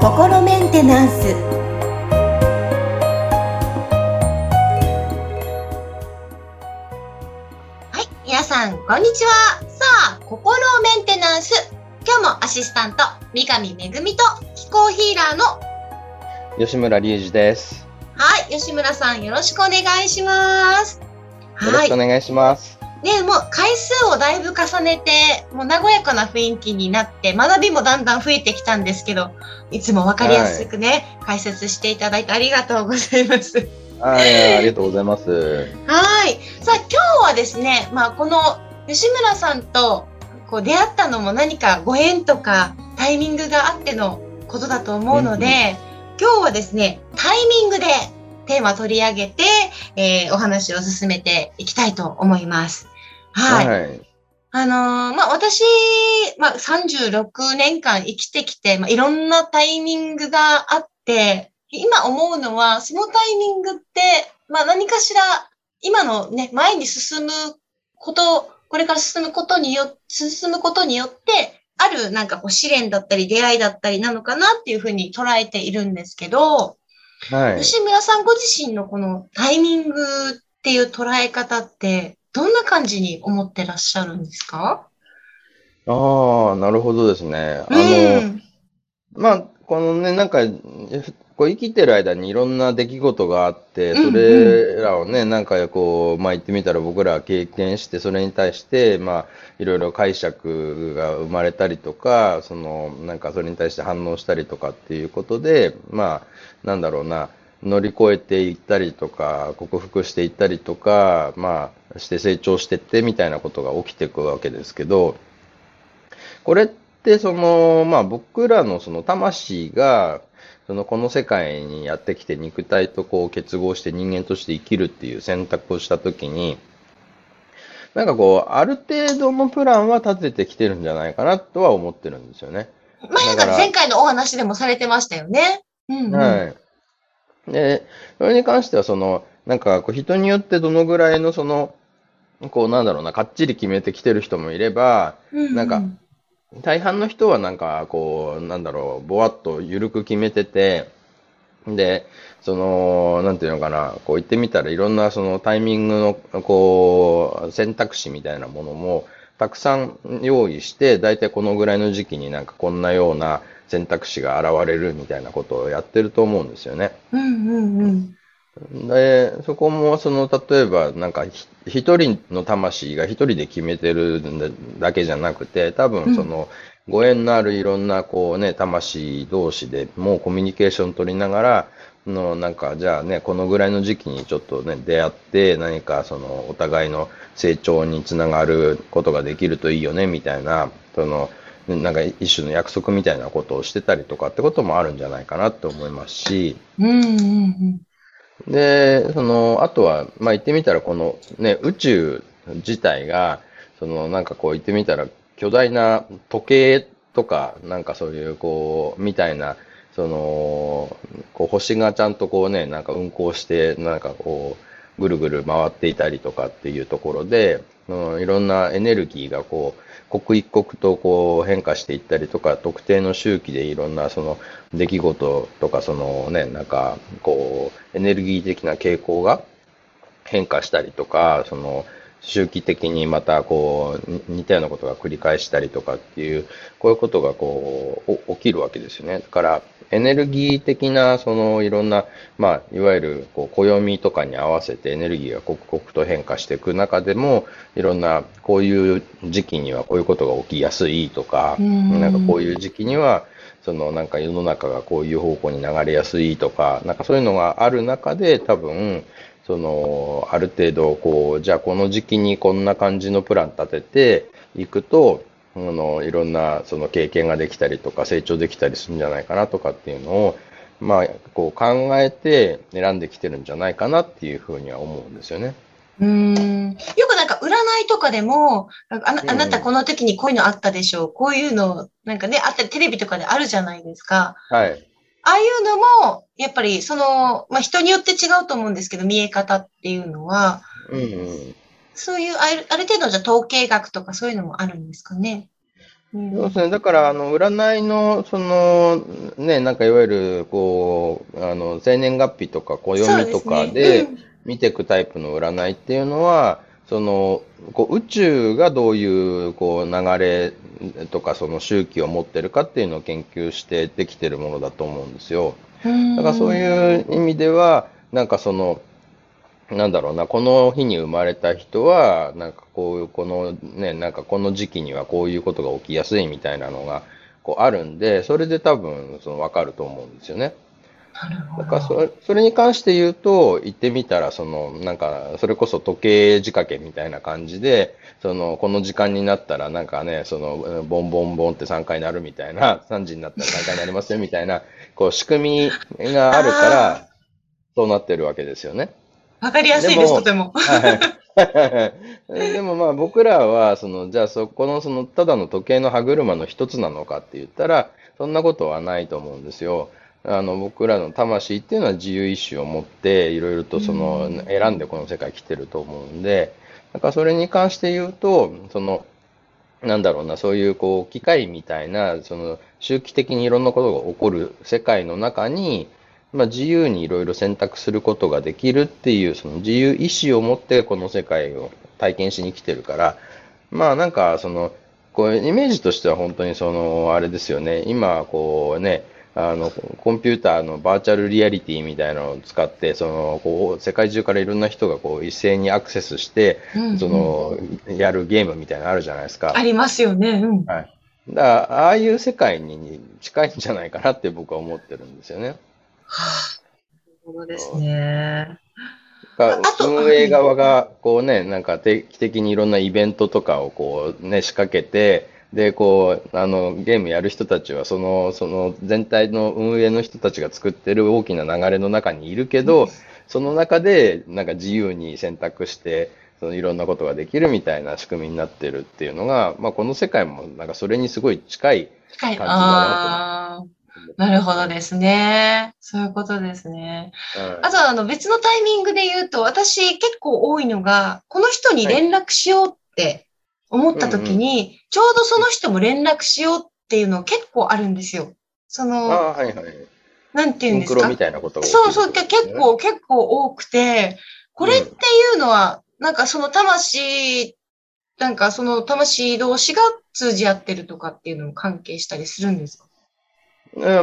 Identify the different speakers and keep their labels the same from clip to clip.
Speaker 1: 心メンテナンス
Speaker 2: はい、皆さん、こんにちは。さあ、心メンテナンス。今日もアシスタント、三上めぐみと気候ヒーラーの、
Speaker 3: 吉村隆二です。
Speaker 2: はい、吉村さん、よろしくお願いします。はい
Speaker 3: よろしくお。願いします。
Speaker 2: ね、もう回数をだいぶ重ねて、もう和やかな雰囲気になって、学びもだんだん増えてきたんですけど、いつもわかりやすくね、解説していただいてありがとうございます。
Speaker 3: はい、ありがとうございます。
Speaker 2: はい。さあ、今日はですね、まあ、この吉村さんとこう出会ったのも何かご縁とかタイミングがあってのことだと思うので、
Speaker 3: うんう
Speaker 2: 今日はですね、タイミングでテーマ取り上げて、えーお話を進めていきたいと思います。はい。
Speaker 3: はい。
Speaker 2: あのーまあ、私、まあ、36年間生きてきて、まあ、いろんなタイミングがあって、今思うのは、そのタイミングって、まあ、何かしら、今のね、前に進むこと、これから進むことによ、進むことによって、あるなんかこう試練だったり出会いだったりなのかなっていうふうに捉えているんですけど、
Speaker 3: はい。
Speaker 2: 吉村さんご自身のこのタイミングっていう捉え方って、どんな感じに思ってらっしゃるんですか？
Speaker 3: ああ、なるほどですね。あ
Speaker 2: う
Speaker 3: の、
Speaker 2: ん。
Speaker 3: まあ、このね、なんか、こう生きてる間にいろんな出来事があって、それらをね、なんかこう、まあ言ってみたら僕らは経験して、それに対して、まあ、いろいろ解釈が生まれたりとか、その、なんかそれに対して反応したりとかっていうことで、まあ、なんだろうな、乗り越えていったりとか、克服していったりとか、まあ、して成長してってみたいなことが起きていくわけですけど、これってその、まあ僕らのその魂が、そのこの世界にやってきて肉体とこう結合して人間として生きるっていう選択をしたときに、なんかこう、ある程度のプランは立ててきてるんじゃないかなとは思ってるんですよね。
Speaker 2: 前回のお話でもされてましたよね。うん、うん。
Speaker 3: はい。で、それに関しては、その、なんか、こう、人によってどのぐらいの、その、こう、なんだろうな、かっちり決めてきてる人もいれば、
Speaker 2: う
Speaker 3: なんか大半の人はなんか、こう、なんだろう、ぼわっと緩く決めてて、で、その、なんていうのかな、こう言ってみたらいろんなそのタイミングの、こう、選択肢みたいなものも、たくさん用意して、だいたいこのぐらいの時期になんかこんなような選択肢が現れるみたいなことをやってると思うんですよね。
Speaker 2: うんうんうん。
Speaker 3: で、そこも、その、例えば、なんか、ひ一人の魂が一人で決めてるだけじゃなくて、多分、その、ご縁のあるいろんな、こうね、魂同士でもうコミュニケーション取りながら、の、なんか、じゃあね、このぐらいの時期にちょっとね、出会って、何か、その、お互いの成長につながることができるといいよね、みたいな、その、なんか一種の約束みたいなことをしてたりとかってこともあるんじゃないかなって思いますし、
Speaker 2: うんうんうん。
Speaker 3: で、その、あとは、まあ、言ってみたら、このね、宇宙自体が、その、なんかこう言ってみたら、巨大な時計とか、なんかそういう、こう、みたいな、その、こう、星がちゃんとこうね、なんか運行して、なんかこう、ぐるぐる回っていたりとかっていうところで、うん、いろんなエネルギーがこう、刻一刻とこう変化していったりとか、特定の周期でいろんなその出来事とか、そのね、なんかこう、エネルギー的な傾向が変化したりとか、その周期的にまたこう、似たようなことが繰り返したりとかっていう、こういうことがこう、起きるわけですよね。だから、エネルギー的な、そのいろんな、まあ、いわゆる、こう、暦とかに合わせてエネルギーが刻々と変化していく中でも、いろんな、こういう時期にはこういうことが起きやすいとか、
Speaker 2: うん。
Speaker 3: なんかこういう時期には、そのなんか世の中がこういう方向に流れやすいとか、なんかそういうのがある中で多分、その、ある程度、こう、じゃあこの時期にこんな感じのプラン立てていくと、あの、いろんなその経験ができたりとか成長できたりするんじゃないかなとかっていうのを、まあ、こう考えて選んできてるんじゃないかなっていうふうには思うんですよね。
Speaker 2: うーんよくなんか占いとかでも、あな
Speaker 3: うん
Speaker 2: あなたこの時にこういうのあったでしょう。こういうの、なんかね、あったりテレビとかであるじゃないですか。
Speaker 3: はい。
Speaker 2: ああいうのも、やっぱりその、まあ、人によって違うと思うんですけど、見え方っていうのは、
Speaker 3: うんうん。
Speaker 2: そういうある、ある程度じゃ統計学とかそういうのもあるんですかね。
Speaker 3: そうですね。だから、あの、占いの、その、ね、なんかいわゆる、こう、あの、生年月日とか暦とかで見ていくタイプの占いっていうのは、その、こう宇宙がどういう、こう、流れとか、その周期を持ってるかっていうのを研究してできてるものだと思うんですよ。だからそういう意味では、なんかその、なんだろうな、この日に生まれた人は、なんかこういう、このね、なんかこの時期にはこういうことが起きやすいみたいなのが、こうあるんで、それで多分、そのわかると思うんですよね。だからそれ、それに関して言うと、行ってみたら、その、なんか、それこそ時計仕掛けみたいな感じで、その、この時間になったら、なんかね、その、ボンボンボンって3回なるみたいな、3時になったら3回になりますよみたいな、こう、仕組みがあるから、そうなってるわけですよね。
Speaker 2: わかりやすいです、とても。
Speaker 3: はい。でもまあ僕らは、その、じゃあそこの、その、ただの時計の歯車の一つなのかって言ったら、そんなことはないと思うんですよ。あの、僕らの魂っていうのは自由意志を持って、いろいろとその、選んでこの世界来てると思うんで、なんかそれに関して言うと、その、なんだろうな、そういうこう、機械みたいな、その、周期的にいろんなことが起こる世界の中に、まあ、自由にいろいろ選択することができるっていう、その自由意志を持ってこの世界を体験しに来てるから、まあなんかその、こうイメージとしては本当にその、あれですよね、今こうね、あの、コンピューターのバーチャルリアリティみたいなのを使って、その、こう、世界中からいろんな人がこう、一斉にアクセスして、うんうん、その、やるゲームみたいなのあるじゃないですか。
Speaker 2: ありますよね。うん。
Speaker 3: はい。だから、ああいう世界に近いんじゃないかなって僕は思ってるんですよね。は
Speaker 2: あ、なるほどですね。
Speaker 3: 運営側が、こうね、なんか定期的にいろんなイベントとかをこうね、仕掛けて、で、こう、あの、ゲームやる人たちは、その、その全体の運営の人たちが作ってる大きな流れの中にいるけど、その中で、なんか自由に選択して、そのいろんなことができるみたいな仕組みになってるっていうのが、まあ、この世界もなんかそれにすごい近い感じだなと。
Speaker 2: なるほどですね。そういうことですね。あとは、あの、別のタイミングで言うと、私結構多いのが、この人に連絡しようって思った時に、はいうんうん、ちょうどその人も連絡しようっていうの結構あるんですよ。その、
Speaker 3: はいはい。
Speaker 2: なんていうんですか？
Speaker 3: みたいなことが、
Speaker 2: ね、そうそう、結構、結構多くて、これっていうのは、うん、なんかその魂、なんかその魂同士が通じ合ってるとかっていうのも関係したりするんですか？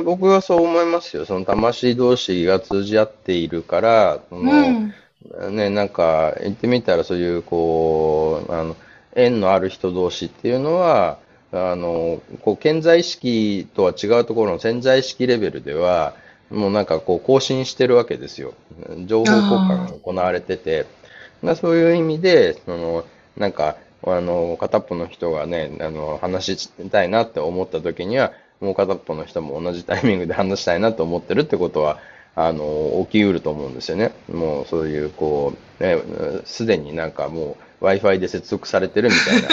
Speaker 3: 僕はそう思いますよ。その魂同士が通じ合っているから、その、うん、ね、なんか言ってみたらそういうこう、あの、縁のある人同士っていうのは、あの、こう、潜在意識とは違うところの潜在意識レベルでは、もうなんかこう、更新してるわけですよ。情報交換が行われてて、そういう意味で、その、なんか、あの、片っぽの人がね、あの、話したいなって思った時には、もう片っぽの人も同じタイミングで話したいなと思ってるってことは、あの、起きうると思うんですよね。もうそういう、こう、ね、すでになんかもう Wi-Fi で接続されてるみたいな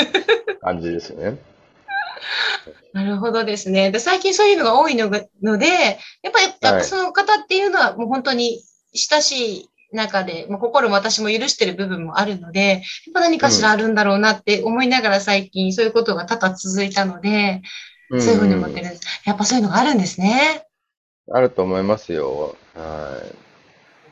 Speaker 3: 感じですよね。
Speaker 2: なるほどですね。で最近そういうのが多いのので、やっぱりその方っていうのはもう本当に親しい中で、もう心も私も許してる部分もあるので、やっぱ何かしらあるんだろうなって思いながら最近そういうことが多々続いたので、そういうふうに思ってるんです。やっぱそういうのがあるんですね。
Speaker 3: あると思いますよ。はい。なる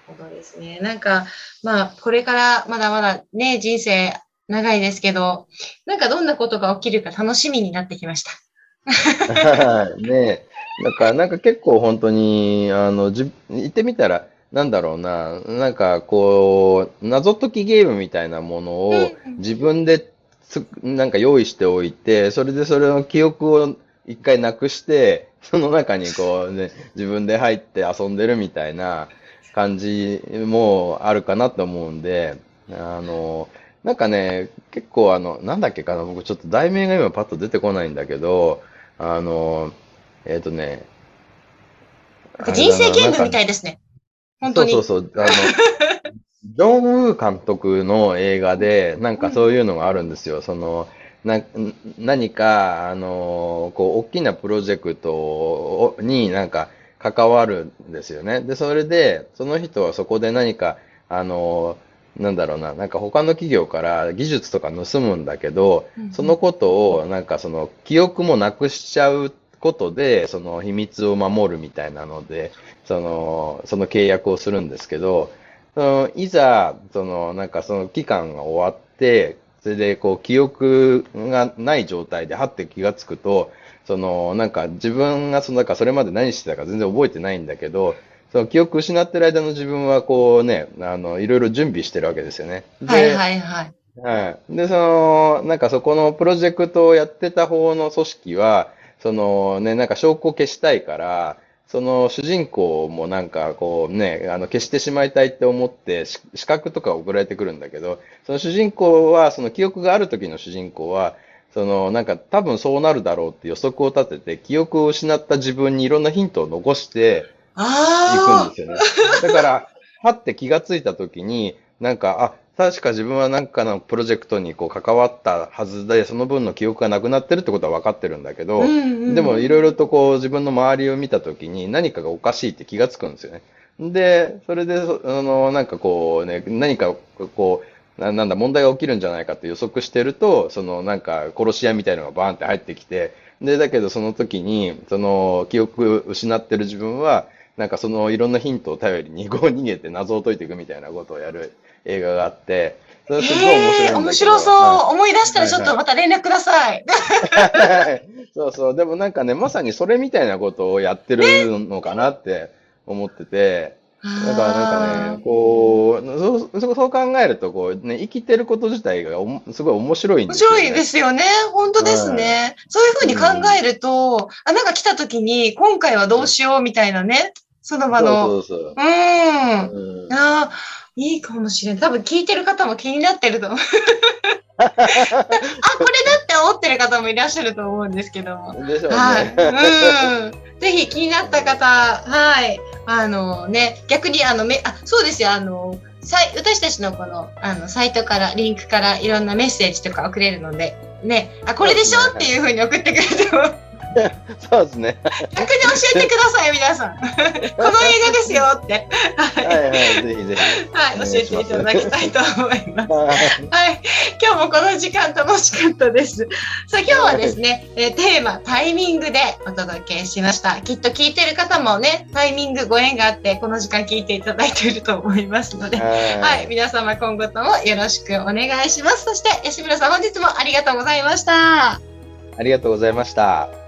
Speaker 2: ほどですね。なんか、まあ、これからまだまだね、人生長いですけど、なんかどんなことが起きるか楽しみになってきました。
Speaker 3: ねなんか、なんか結構本当に、あの、じ、言ってみたら、なんだろうな、なんかこう、謎解きゲームみたいなものを自分でつなんか用意しておいて、それでそれの記憶を一回なくして、その中にこうね、自分で入って遊んでるみたいな感じもあるかなと思うんで、あの、なんかね、結構あの、なんだっけかな、僕ちょっと題名が今パッと出てこないんだけど、あの、えっ、ー、とね、
Speaker 2: 人生ゲームみたいですね。本当に。
Speaker 3: そうそうそう。あの、ジョン・ウー監督の映画で、なんかそういうのがあるんですよ。その、な、何か、あの、こう、大きなプロジェクトになんか関わるんですよね。で、それで、その人はそこで何か、あの、なんだろうな、なんか他の企業から技術とか盗むんだけど、
Speaker 2: うんうん
Speaker 3: そのことを、なんかその記憶もなくしちゃうことで、その秘密を守るみたいなので、その、その契約をするんですけど、そのいざ、その、なんかその期間が終わって、それでこう記憶がない状態ではって気がつくと、その、なんか自分がその、なんかそれまで何してたか全然覚えてないんだけど、その記憶失ってる間の自分はこうね、あの、いろいろ準備してるわけですよね。で
Speaker 2: はいはいはい。
Speaker 3: はい。で、その、なんかそこのプロジェクトをやってた方の組織は、そのね、なんか証拠を消したいから、その主人公もなんかこうね、あの消してしまいたいって思って、し資格とか送られてくるんだけど、その主人公は、その記憶がある時の主人公は、そのなんか多分そうなるだろうって予測を立てて、記憶を失った自分にいろんなヒントを残して、行くん
Speaker 2: あ
Speaker 3: ですよね。だから、はって気がついたときに、なんか、あ、確か自分はなんかのプロジェクトにこう関わったはずで、その分の記憶がなくなってるってことは分かってるんだけ
Speaker 2: あ。
Speaker 3: ど、
Speaker 2: うんうん
Speaker 3: でもいろいろとこう自分の周りを見たときに何かがおかしいって気がつくんですよね。で、それで、そあの、なんかこうね、何かこう、ななんだ、問題が起きるんじゃないかって予測してると、そのなんか殺し屋みたいなのがバーンって入ってきて、で、だけどその時に、その記憶失ってる自分は、なんかそのいろんなヒントを頼りにこう逃げて謎を解いていくみたいなことをやる映画があって、それすごい面白いんだけ
Speaker 2: へえ、
Speaker 3: ど。
Speaker 2: 面白そう。
Speaker 3: は
Speaker 2: 思い出したらちょっとまた連絡ください。
Speaker 3: い そうそう。でもなんかね、まさにそれみたいなことをやってるのかなって思ってて、だからなんかね、こう、そうそう考えると、こうね、生きてること自体がすごい面白いん
Speaker 2: 面
Speaker 3: ですよ、ね。
Speaker 2: 白いですよね。本当ですね。そういうふうに考えると、あ、なんか来た時に、今回はどうしようみたいなね、その場の。
Speaker 3: そうそうそう。
Speaker 2: うん。
Speaker 3: うん
Speaker 2: ああ、いいかもしれない。多分聞いてる方も気になってると思う。あ、これだって思ってる方もいらっしゃると思うんですけども。
Speaker 3: でしょうね。
Speaker 2: はい。うん。ぜひ気になった方、はい。あのね、逆にあの、め、あ、そうですよ、あの、さい私たちのこの、あの、サイトから、リンクからいろんなメッセージとか送れるので、ね、あ、これでしょ？っていうふうに送ってくれても、
Speaker 3: そうですね。
Speaker 2: 逆に教えてください、皆さん。この映画ですよって。は。
Speaker 3: はいいはい、ぜひぜひ。
Speaker 2: はい、教えていただきたいと思います。
Speaker 3: はい
Speaker 2: はい。今日もこの時間楽しかったです。さあ今日はですね、えーテーマ、タイミングでお届けしました。きっと聞いてる方もね、タイミングご縁があって、この時間聞いていただいていると思いますので、はい。皆様今後ともよろしくお願いします。そして、吉村さん本日もありがとうございました。
Speaker 3: ありがとうございました。